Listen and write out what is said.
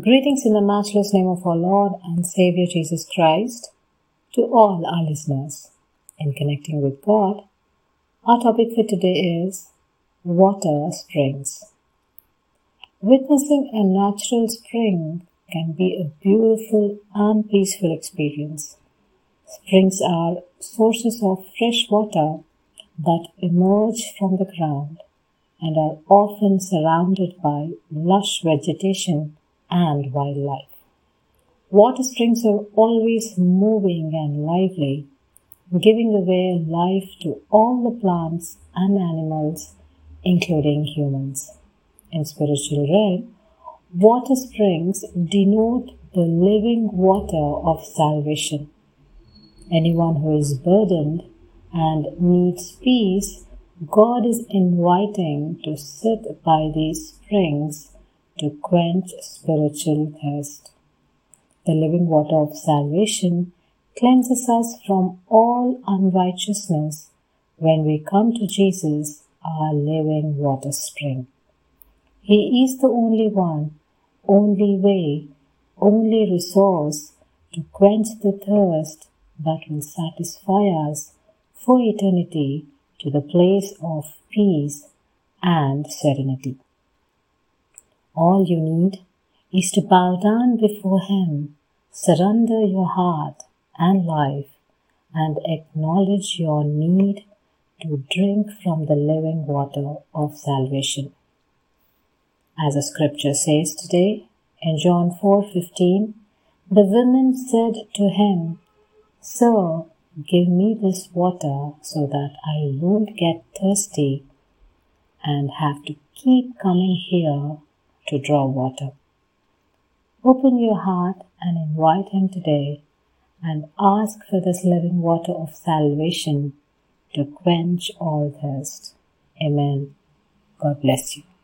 Greetings in the matchless name of our Lord and Savior Jesus Christ to all our listeners. In connecting with God, our topic for today is water springs. Witnessing a natural spring can be a beautiful and peaceful experience. Springs are sources of fresh water that emerge from the ground and are often surrounded by lush vegetation and wildlife. Water springs are always moving and lively, giving away life to all the plants and animals, including humans. In spiritual realm, water springs denote the living water of salvation. Anyone who is burdened and needs peace, God is inviting to sit by these springs to quench spiritual thirst. The living water of salvation cleanses us from all unrighteousness when we come to Jesus, our living water spring. He is the only one, only way, only resource to quench the thirst that will satisfy us for eternity to the place of peace and serenity. All you need is to bow down before Him, surrender your heart and life, and acknowledge your need to drink from the living water of salvation. As the scripture says today in John 4:15, the women said to him, Sir, give me this water so that I won't get thirsty and have to keep coming here to draw water. Open your heart and invite Him today and ask for this living water of salvation to quench all thirst. Amen. God bless you.